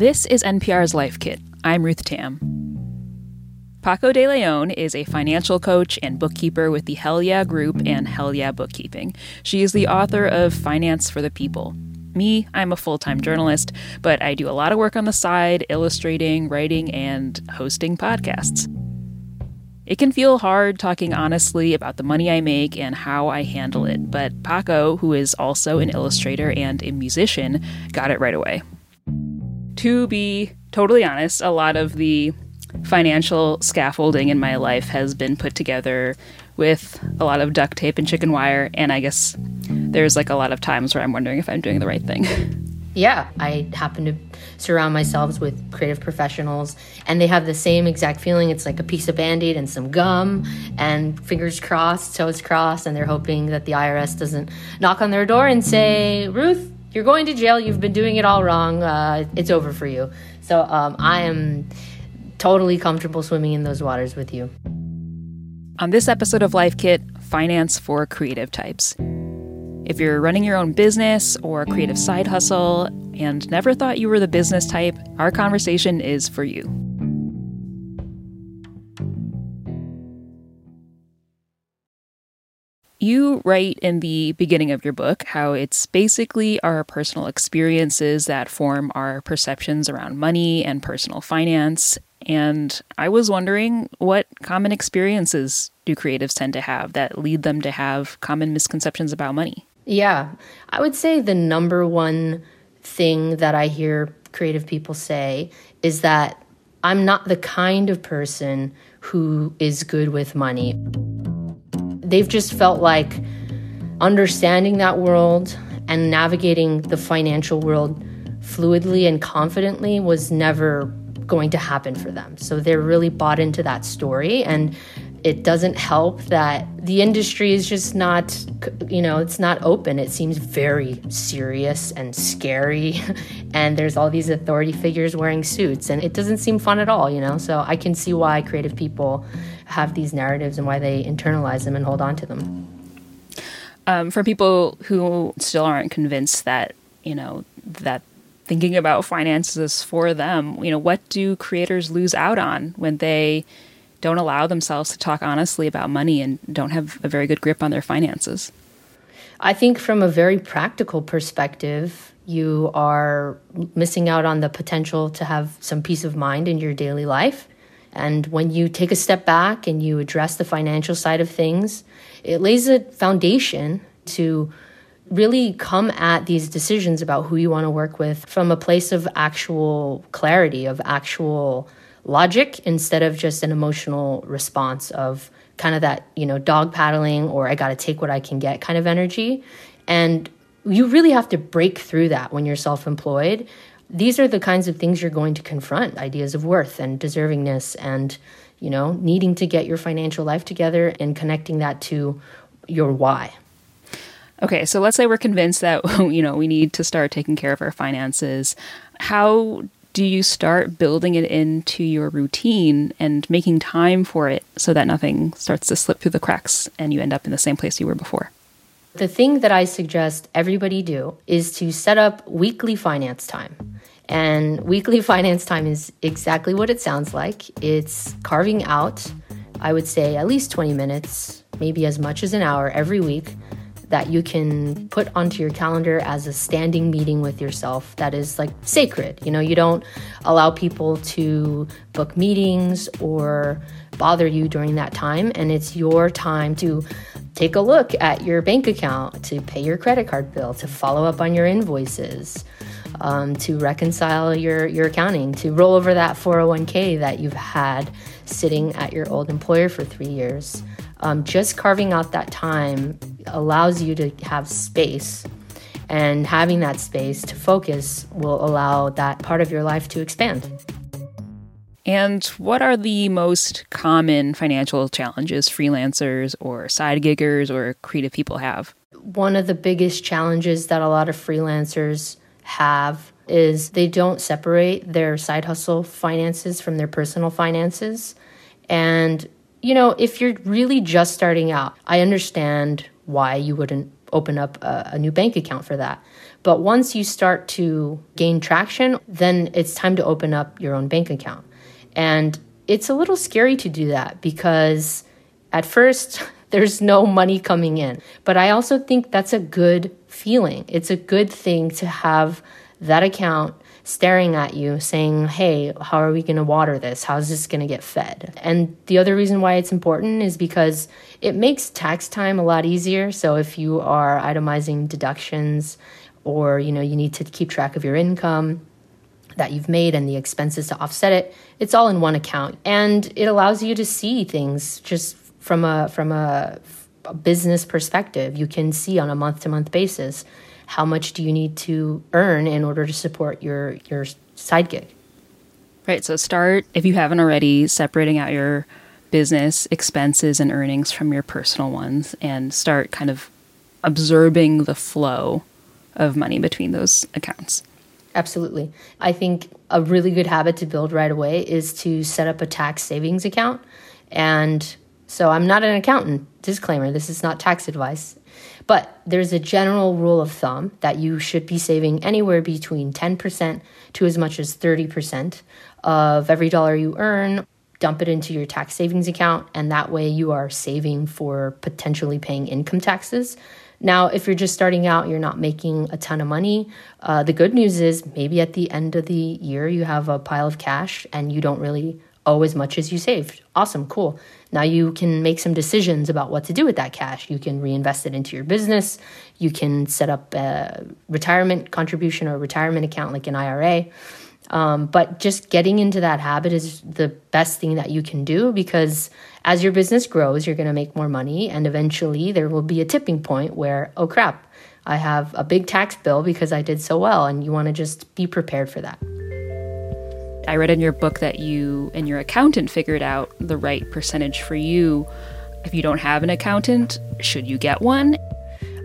This is NPR's Life Kit. I'm Ruth Tam. Paco de Leon is a financial coach and bookkeeper with the Hell Yeah Group and Hell Yeah Bookkeeping. She is the author of Finance for the People. Me, I'm a full time journalist, but I do a lot of work on the side, illustrating, writing, and hosting podcasts. It can feel hard talking honestly about the money I make and how I handle it, but Paco, who is also an illustrator and a musician, got it right away. To be totally honest, a lot of the financial scaffolding in my life has been put together with a lot of duct tape and chicken wire, and I guess there's like a lot of times where I'm wondering if I'm doing the right thing. yeah, I happen to surround myself with creative professionals, and they have the same exact feeling. It's like a piece of band aid and some gum, and fingers crossed, toes crossed, and they're hoping that the IRS doesn't knock on their door and say, Ruth, you're going to jail. You've been doing it all wrong. Uh, it's over for you. So um, I am totally comfortable swimming in those waters with you. On this episode of Life Kit, finance for creative types. If you're running your own business or a creative side hustle and never thought you were the business type, our conversation is for you. You write in the beginning of your book how it's basically our personal experiences that form our perceptions around money and personal finance. And I was wondering what common experiences do creatives tend to have that lead them to have common misconceptions about money? Yeah, I would say the number one thing that I hear creative people say is that I'm not the kind of person who is good with money. They've just felt like understanding that world and navigating the financial world fluidly and confidently was never going to happen for them. So they're really bought into that story and it doesn't help that the industry is just not you know it's not open it seems very serious and scary and there's all these authority figures wearing suits and it doesn't seem fun at all you know so i can see why creative people have these narratives and why they internalize them and hold on to them um, for people who still aren't convinced that you know that thinking about finances is for them you know what do creators lose out on when they don't allow themselves to talk honestly about money and don't have a very good grip on their finances? I think, from a very practical perspective, you are missing out on the potential to have some peace of mind in your daily life. And when you take a step back and you address the financial side of things, it lays a foundation to really come at these decisions about who you want to work with from a place of actual clarity, of actual logic instead of just an emotional response of kind of that, you know, dog paddling or I got to take what I can get kind of energy. And you really have to break through that when you're self employed. These are the kinds of things you're going to confront ideas of worth and deservingness and, you know, needing to get your financial life together and connecting that to your why. Okay, so let's say we're convinced that you know we need to start taking care of our finances. How do you start building it into your routine and making time for it so that nothing starts to slip through the cracks and you end up in the same place you were before? The thing that I suggest everybody do is to set up weekly finance time. And weekly finance time is exactly what it sounds like. It's carving out, I would say, at least 20 minutes, maybe as much as an hour every week that you can put onto your calendar as a standing meeting with yourself that is like sacred. You know, you don't allow people to book meetings or bother you during that time. And it's your time to take a look at your bank account, to pay your credit card bill, to follow up on your invoices. Um, to reconcile your, your accounting, to roll over that 401k that you've had sitting at your old employer for three years. Um, just carving out that time allows you to have space and having that space to focus will allow that part of your life to expand. And what are the most common financial challenges freelancers or side giggers or creative people have? One of the biggest challenges that a lot of freelancers have is they don't separate their side hustle finances from their personal finances. And, you know, if you're really just starting out, I understand why you wouldn't open up a, a new bank account for that. But once you start to gain traction, then it's time to open up your own bank account. And it's a little scary to do that because at first there's no money coming in. But I also think that's a good feeling. It's a good thing to have that account staring at you saying, Hey, how are we going to water this? How's this going to get fed? And the other reason why it's important is because it makes tax time a lot easier. So if you are itemizing deductions or, you know, you need to keep track of your income, that you've made and the expenses to offset it it's all in one account and it allows you to see things just from a from a, a business perspective you can see on a month to month basis how much do you need to earn in order to support your your side gig right so start if you haven't already separating out your business expenses and earnings from your personal ones and start kind of observing the flow of money between those accounts Absolutely. I think a really good habit to build right away is to set up a tax savings account. And so I'm not an accountant, disclaimer, this is not tax advice. But there's a general rule of thumb that you should be saving anywhere between 10% to as much as 30% of every dollar you earn. Dump it into your tax savings account, and that way you are saving for potentially paying income taxes now, if you're just starting out, you're not making a ton of money. Uh, the good news is maybe at the end of the year, you have a pile of cash and you don't really owe as much as you saved. Awesome, cool. Now you can make some decisions about what to do with that cash. You can reinvest it into your business. You can set up a retirement contribution or retirement account like an IRA. Um, but just getting into that habit is the best thing that you can do because as your business grows, you're going to make more money. And eventually there will be a tipping point where, oh crap, I have a big tax bill because I did so well. And you want to just be prepared for that. I read in your book that you and your accountant figured out the right percentage for you. If you don't have an accountant, should you get one?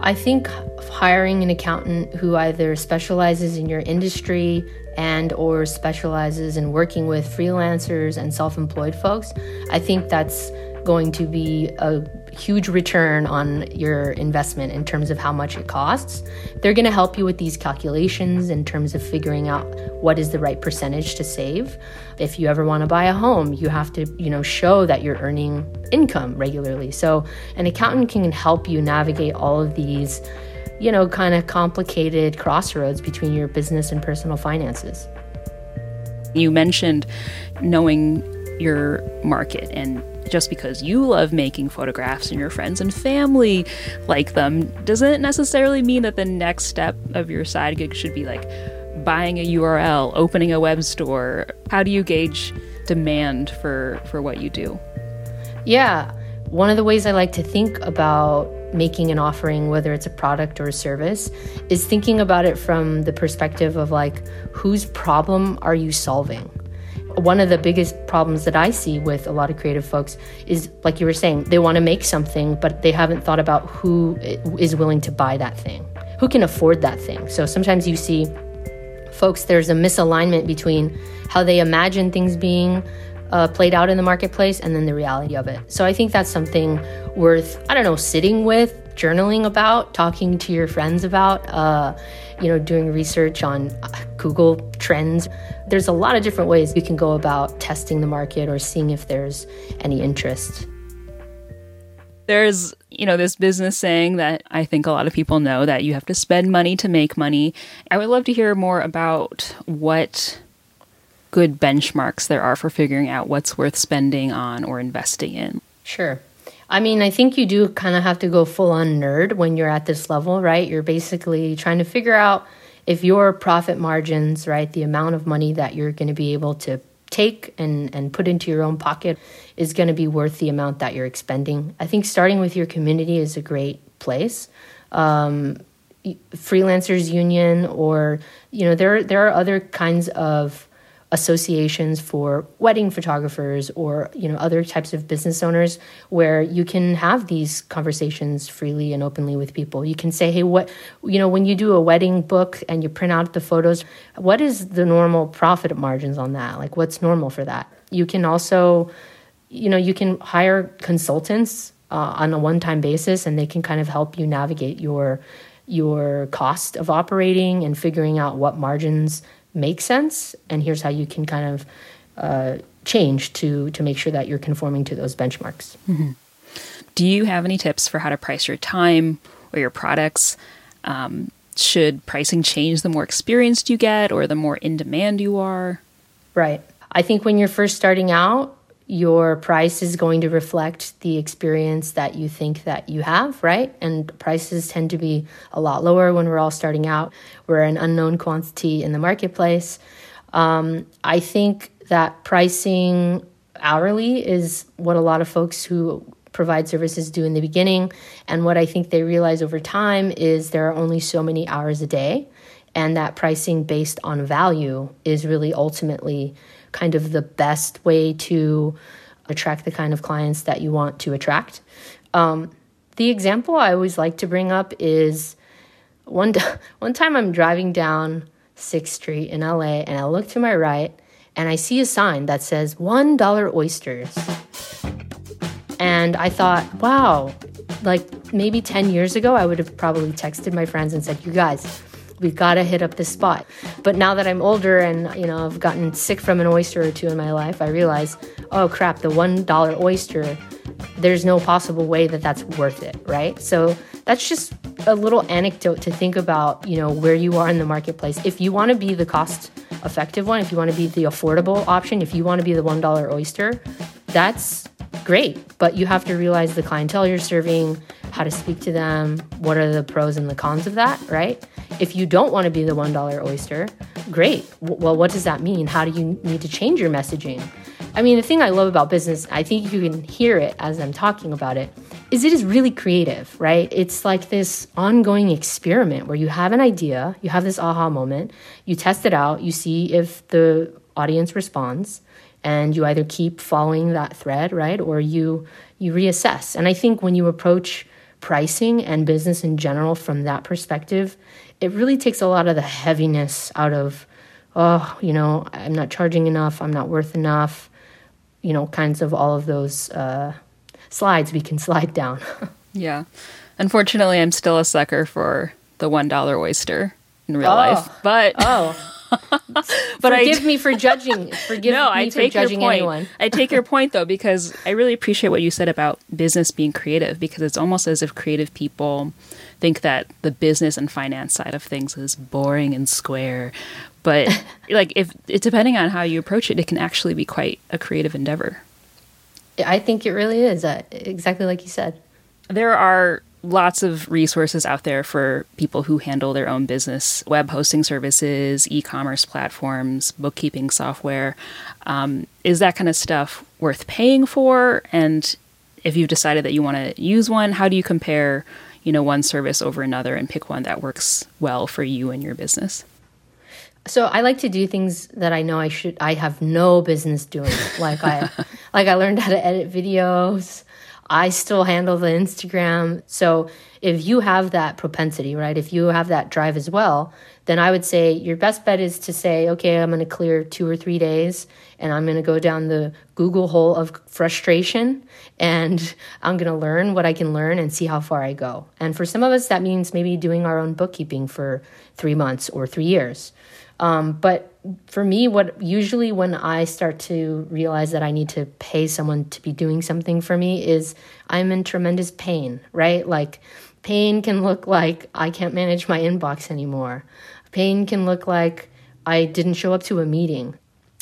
I think hiring an accountant who either specializes in your industry and or specializes in working with freelancers and self-employed folks i think that's going to be a huge return on your investment in terms of how much it costs. They're going to help you with these calculations in terms of figuring out what is the right percentage to save. If you ever want to buy a home you have to you know show that you're earning income regularly. So an accountant can help you navigate all of these you know, kind of complicated crossroads between your business and personal finances. You mentioned knowing your market and just because you love making photographs and your friends and family like them doesn't necessarily mean that the next step of your side gig should be like buying a URL, opening a web store. How do you gauge demand for for what you do? Yeah, one of the ways I like to think about making an offering, whether it's a product or a service, is thinking about it from the perspective of like, whose problem are you solving? One of the biggest problems that I see with a lot of creative folks is, like you were saying, they want to make something, but they haven't thought about who is willing to buy that thing, who can afford that thing. So sometimes you see folks, there's a misalignment between how they imagine things being uh, played out in the marketplace and then the reality of it. So I think that's something worth, I don't know, sitting with, journaling about, talking to your friends about, uh, you know, doing research on uh, Google Trends. There's a lot of different ways you can go about testing the market or seeing if there's any interest. There's, you know, this business saying that I think a lot of people know that you have to spend money to make money. I would love to hear more about what good benchmarks there are for figuring out what's worth spending on or investing in? Sure. I mean, I think you do kind of have to go full on nerd when you're at this level, right? You're basically trying to figure out if your profit margins, right, the amount of money that you're going to be able to take and, and put into your own pocket is going to be worth the amount that you're expending. I think starting with your community is a great place. Um, freelancers union or you know there there are other kinds of associations for wedding photographers or you know other types of business owners where you can have these conversations freely and openly with people. You can say hey what you know when you do a wedding book and you print out the photos what is the normal profit margins on that? Like what's normal for that? You can also you know you can hire consultants uh, on a one-time basis, and they can kind of help you navigate your your cost of operating and figuring out what margins make sense. And here's how you can kind of uh, change to to make sure that you're conforming to those benchmarks. Mm-hmm. Do you have any tips for how to price your time or your products? Um, should pricing change the more experienced you get or the more in demand you are? Right. I think when you're first starting out, your price is going to reflect the experience that you think that you have, right? And prices tend to be a lot lower when we're all starting out. We're an unknown quantity in the marketplace. Um, I think that pricing hourly is what a lot of folks who provide services do in the beginning. And what I think they realize over time is there are only so many hours a day, and that pricing based on value is really ultimately kind of the best way to attract the kind of clients that you want to attract. Um, the example I always like to bring up is one, one time I'm driving down 6th Street in LA and I look to my right and I see a sign that says $1 oysters. And I thought, wow, like maybe 10 years ago, I would have probably texted my friends and said, you guys, we gotta hit up this spot. But now that I'm older and you know I've gotten sick from an oyster or two in my life, I realize, oh crap, the one dollar oyster, there's no possible way that that's worth it, right? So that's just a little anecdote to think about, you know, where you are in the marketplace. If you want to be the cost effective one, if you want to be the affordable option, if you want to be the one dollar oyster, that's great. But you have to realize the clientele you're serving, how to speak to them, what are the pros and the cons of that, right? If you don't want to be the $1 oyster, great. Well, what does that mean? How do you need to change your messaging? I mean, the thing I love about business, I think you can hear it as I'm talking about it, is it is really creative, right? It's like this ongoing experiment where you have an idea, you have this aha moment, you test it out, you see if the audience responds, and you either keep following that thread, right? Or you you reassess. And I think when you approach pricing and business in general from that perspective, it really takes a lot of the heaviness out of, oh, you know, I'm not charging enough, I'm not worth enough, you know, kinds of all of those uh, slides we can slide down. yeah. Unfortunately, I'm still a sucker for the $1 oyster in real oh. life. But. Oh. but forgive I, me for judging. Forgive no, me I for take judging your point. anyone. I take your point though because I really appreciate what you said about business being creative because it's almost as if creative people think that the business and finance side of things is boring and square. But like if it depending on how you approach it, it can actually be quite a creative endeavor. I think it really is. Uh, exactly like you said. There are lots of resources out there for people who handle their own business web hosting services, e commerce platforms, bookkeeping software. Um, is that kind of stuff worth paying for? And if you've decided that you want to use one, how do you compare? You know, one service over another and pick one that works well for you and your business. So I like to do things that I know I should I have no business doing. Like I like I learned how to edit videos. I still handle the Instagram. So if you have that propensity, right, if you have that drive as well, then I would say your best bet is to say, okay, I'm going to clear two or three days and I'm going to go down the Google hole of frustration and I'm going to learn what I can learn and see how far I go. And for some of us, that means maybe doing our own bookkeeping for three months or three years. Um, but for me, what usually when I start to realize that I need to pay someone to be doing something for me is I'm in tremendous pain, right? Like, pain can look like I can't manage my inbox anymore. Pain can look like I didn't show up to a meeting.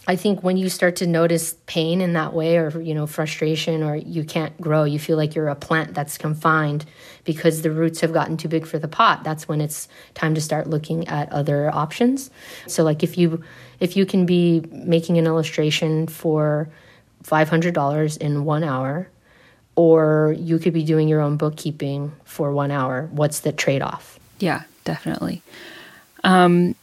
I think when you start to notice pain in that way or you know frustration or you can't grow, you feel like you're a plant that's confined because the roots have gotten too big for the pot. That's when it's time to start looking at other options. So like if you if you can be making an illustration for $500 in 1 hour or you could be doing your own bookkeeping for 1 hour, what's the trade-off? Yeah, definitely. Um,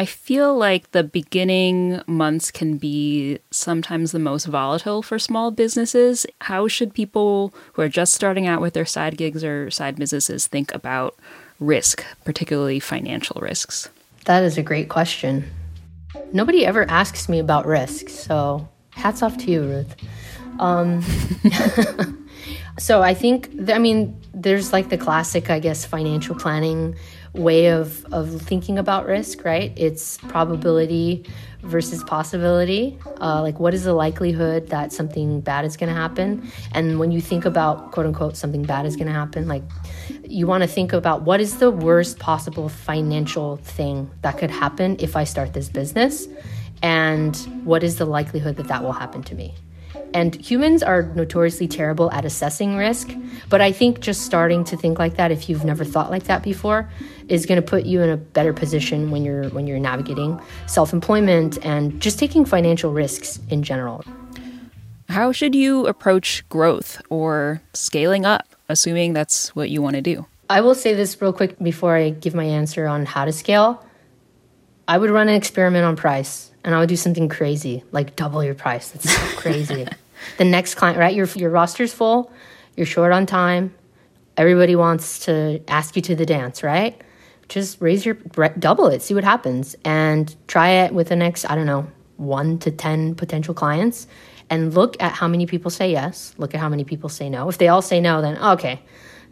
I feel like the beginning months can be sometimes the most volatile for small businesses. How should people who are just starting out with their side gigs or side businesses think about risk, particularly financial risks? That is a great question. Nobody ever asks me about risk, so hats off to you, Ruth. Um, So I think, I mean, there's like the classic, I guess, financial planning way of, of thinking about risk, right? It's probability versus possibility. Uh, like, what is the likelihood that something bad is going to happen? And when you think about, quote unquote, something bad is going to happen, like, you want to think about what is the worst possible financial thing that could happen if I start this business? And what is the likelihood that that will happen to me? And humans are notoriously terrible at assessing risk. But I think just starting to think like that, if you've never thought like that before, is going to put you in a better position when you're when you're navigating self-employment and just taking financial risks in general. How should you approach growth or scaling up, assuming that's what you want to do? I will say this real quick before I give my answer on how to scale. I would run an experiment on price and I would do something crazy, like double your price. That's so crazy. the next client, right? Your your roster's full, you're short on time. Everybody wants to ask you to the dance, right? Just raise your double it, see what happens, and try it with the next I don't know one to ten potential clients, and look at how many people say yes. Look at how many people say no. If they all say no, then okay,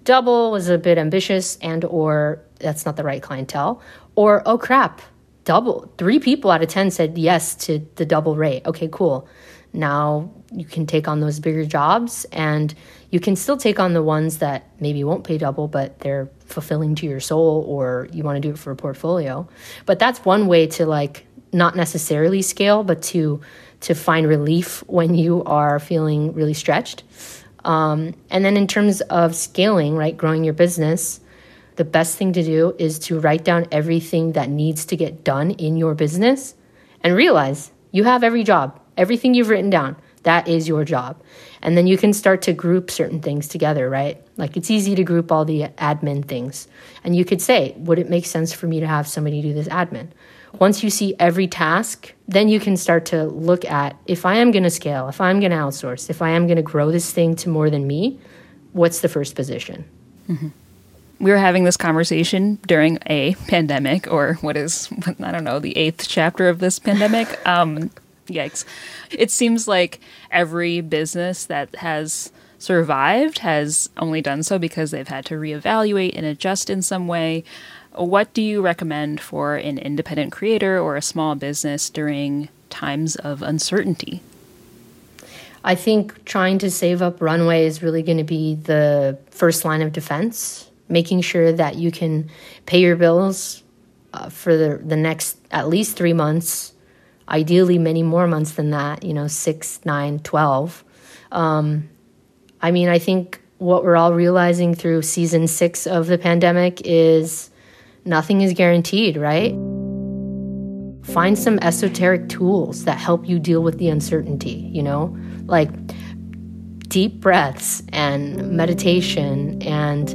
double was a bit ambitious, and or that's not the right clientele, or oh crap, double three people out of 10 said yes to the double rate. Okay, cool. Now you can take on those bigger jobs and you can still take on the ones that maybe won't pay double, but they're fulfilling to your soul or you want to do it for a portfolio. But that's one way to like not necessarily scale, but to to find relief when you are feeling really stretched. Um, and then in terms of scaling, right, growing your business, the best thing to do is to write down everything that needs to get done in your business and realize you have every job, everything you've written down. That is your job. And then you can start to group certain things together, right? Like it's easy to group all the admin things. And you could say, would it make sense for me to have somebody do this admin? Once you see every task, then you can start to look at if I am going to scale, if I'm going to outsource, if I am going to grow this thing to more than me, what's the first position? Mm-hmm we were having this conversation during a pandemic, or what is, I don't know, the eighth chapter of this pandemic. Um, yikes. It seems like every business that has survived has only done so because they've had to reevaluate and adjust in some way. What do you recommend for an independent creator or a small business during times of uncertainty? I think trying to save up runway is really going to be the first line of defense making sure that you can pay your bills uh, for the, the next at least three months, ideally many more months than that, you know, six, nine, 12. Um, I mean, I think what we're all realizing through season six of the pandemic is nothing is guaranteed, right? Find some esoteric tools that help you deal with the uncertainty, you know, like deep breaths and meditation and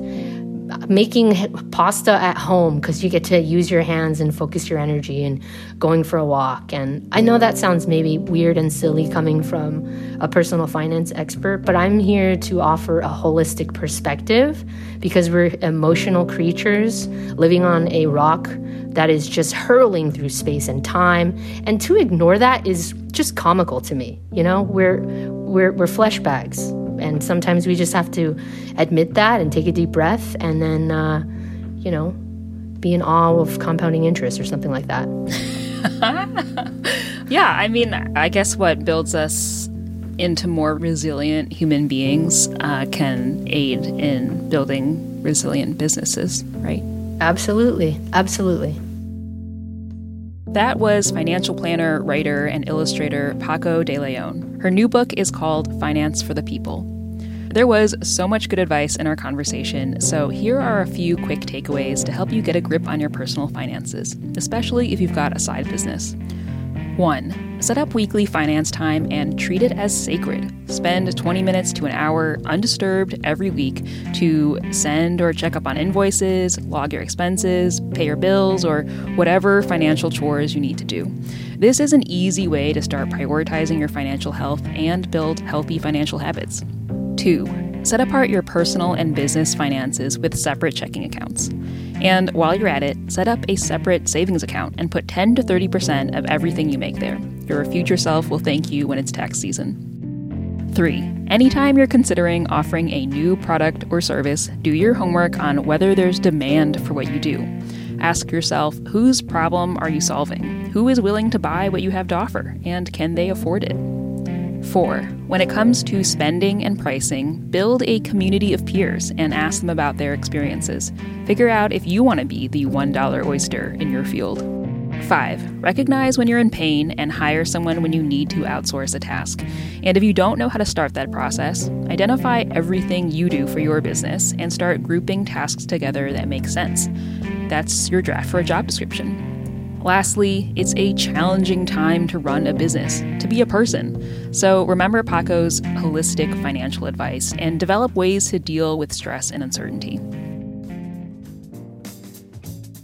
making pasta at home because you get to use your hands and focus your energy and going for a walk. And I know that sounds maybe weird and silly coming from a personal finance expert, but I'm here to offer a holistic perspective because we're emotional creatures living on a rock that is just hurling through space and time. And to ignore that is just comical to me. You know, we're we're we're flesh bags and sometimes we just have to admit that and take a deep breath and then, uh, you know, be in awe of compounding interest or something like that. yeah, I mean, I guess what builds us into more resilient human beings uh, can aid in building resilient businesses, right? Absolutely. Absolutely. That was financial planner, writer, and illustrator Paco de Leon. Her new book is called Finance for the People. There was so much good advice in our conversation, so here are a few quick takeaways to help you get a grip on your personal finances, especially if you've got a side business. 1. Set up weekly finance time and treat it as sacred. Spend 20 minutes to an hour undisturbed every week to send or check up on invoices, log your expenses, pay your bills, or whatever financial chores you need to do. This is an easy way to start prioritizing your financial health and build healthy financial habits. 2. Set apart your personal and business finances with separate checking accounts. And while you're at it, set up a separate savings account and put 10 to 30% of everything you make there. Your future self will thank you when it's tax season. Three, anytime you're considering offering a new product or service, do your homework on whether there's demand for what you do. Ask yourself whose problem are you solving? Who is willing to buy what you have to offer? And can they afford it? Four, when it comes to spending and pricing, build a community of peers and ask them about their experiences. Figure out if you want to be the $1 oyster in your field. Five, recognize when you're in pain and hire someone when you need to outsource a task. And if you don't know how to start that process, identify everything you do for your business and start grouping tasks together that make sense. That's your draft for a job description. Lastly, it's a challenging time to run a business, to be a person. So remember Paco's holistic financial advice and develop ways to deal with stress and uncertainty.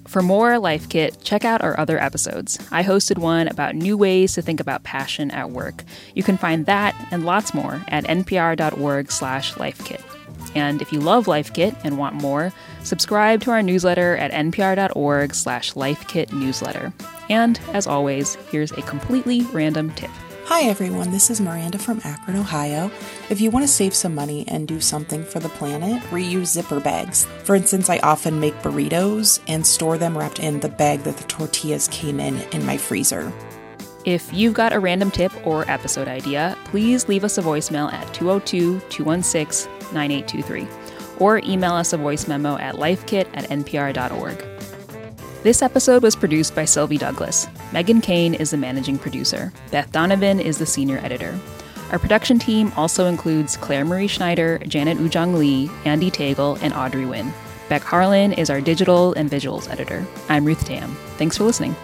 For more Life Kit, check out our other episodes. I hosted one about new ways to think about passion at work. You can find that and lots more at npr.org/lifekit. And if you love Life Kit and want more, subscribe to our newsletter at npr.org slash lifekitnewsletter. And as always, here's a completely random tip. Hi everyone, this is Miranda from Akron, Ohio. If you want to save some money and do something for the planet, reuse zipper bags. For instance, I often make burritos and store them wrapped in the bag that the tortillas came in in my freezer. If you've got a random tip or episode idea, please leave us a voicemail at 202 216 9823 or email us a voice memo at lifekit at npr.org. This episode was produced by Sylvie Douglis. Meghan Kane is the managing producer. Beth Donovan is the senior editor. Our production team also includes Claire Marie Schneider, Janet Woojeong Lee, Andee Tagle, and Audrey Nguyen. Beck Harlan is our digital and visuals editor. I'm Ruth Tam. Thanks for listening.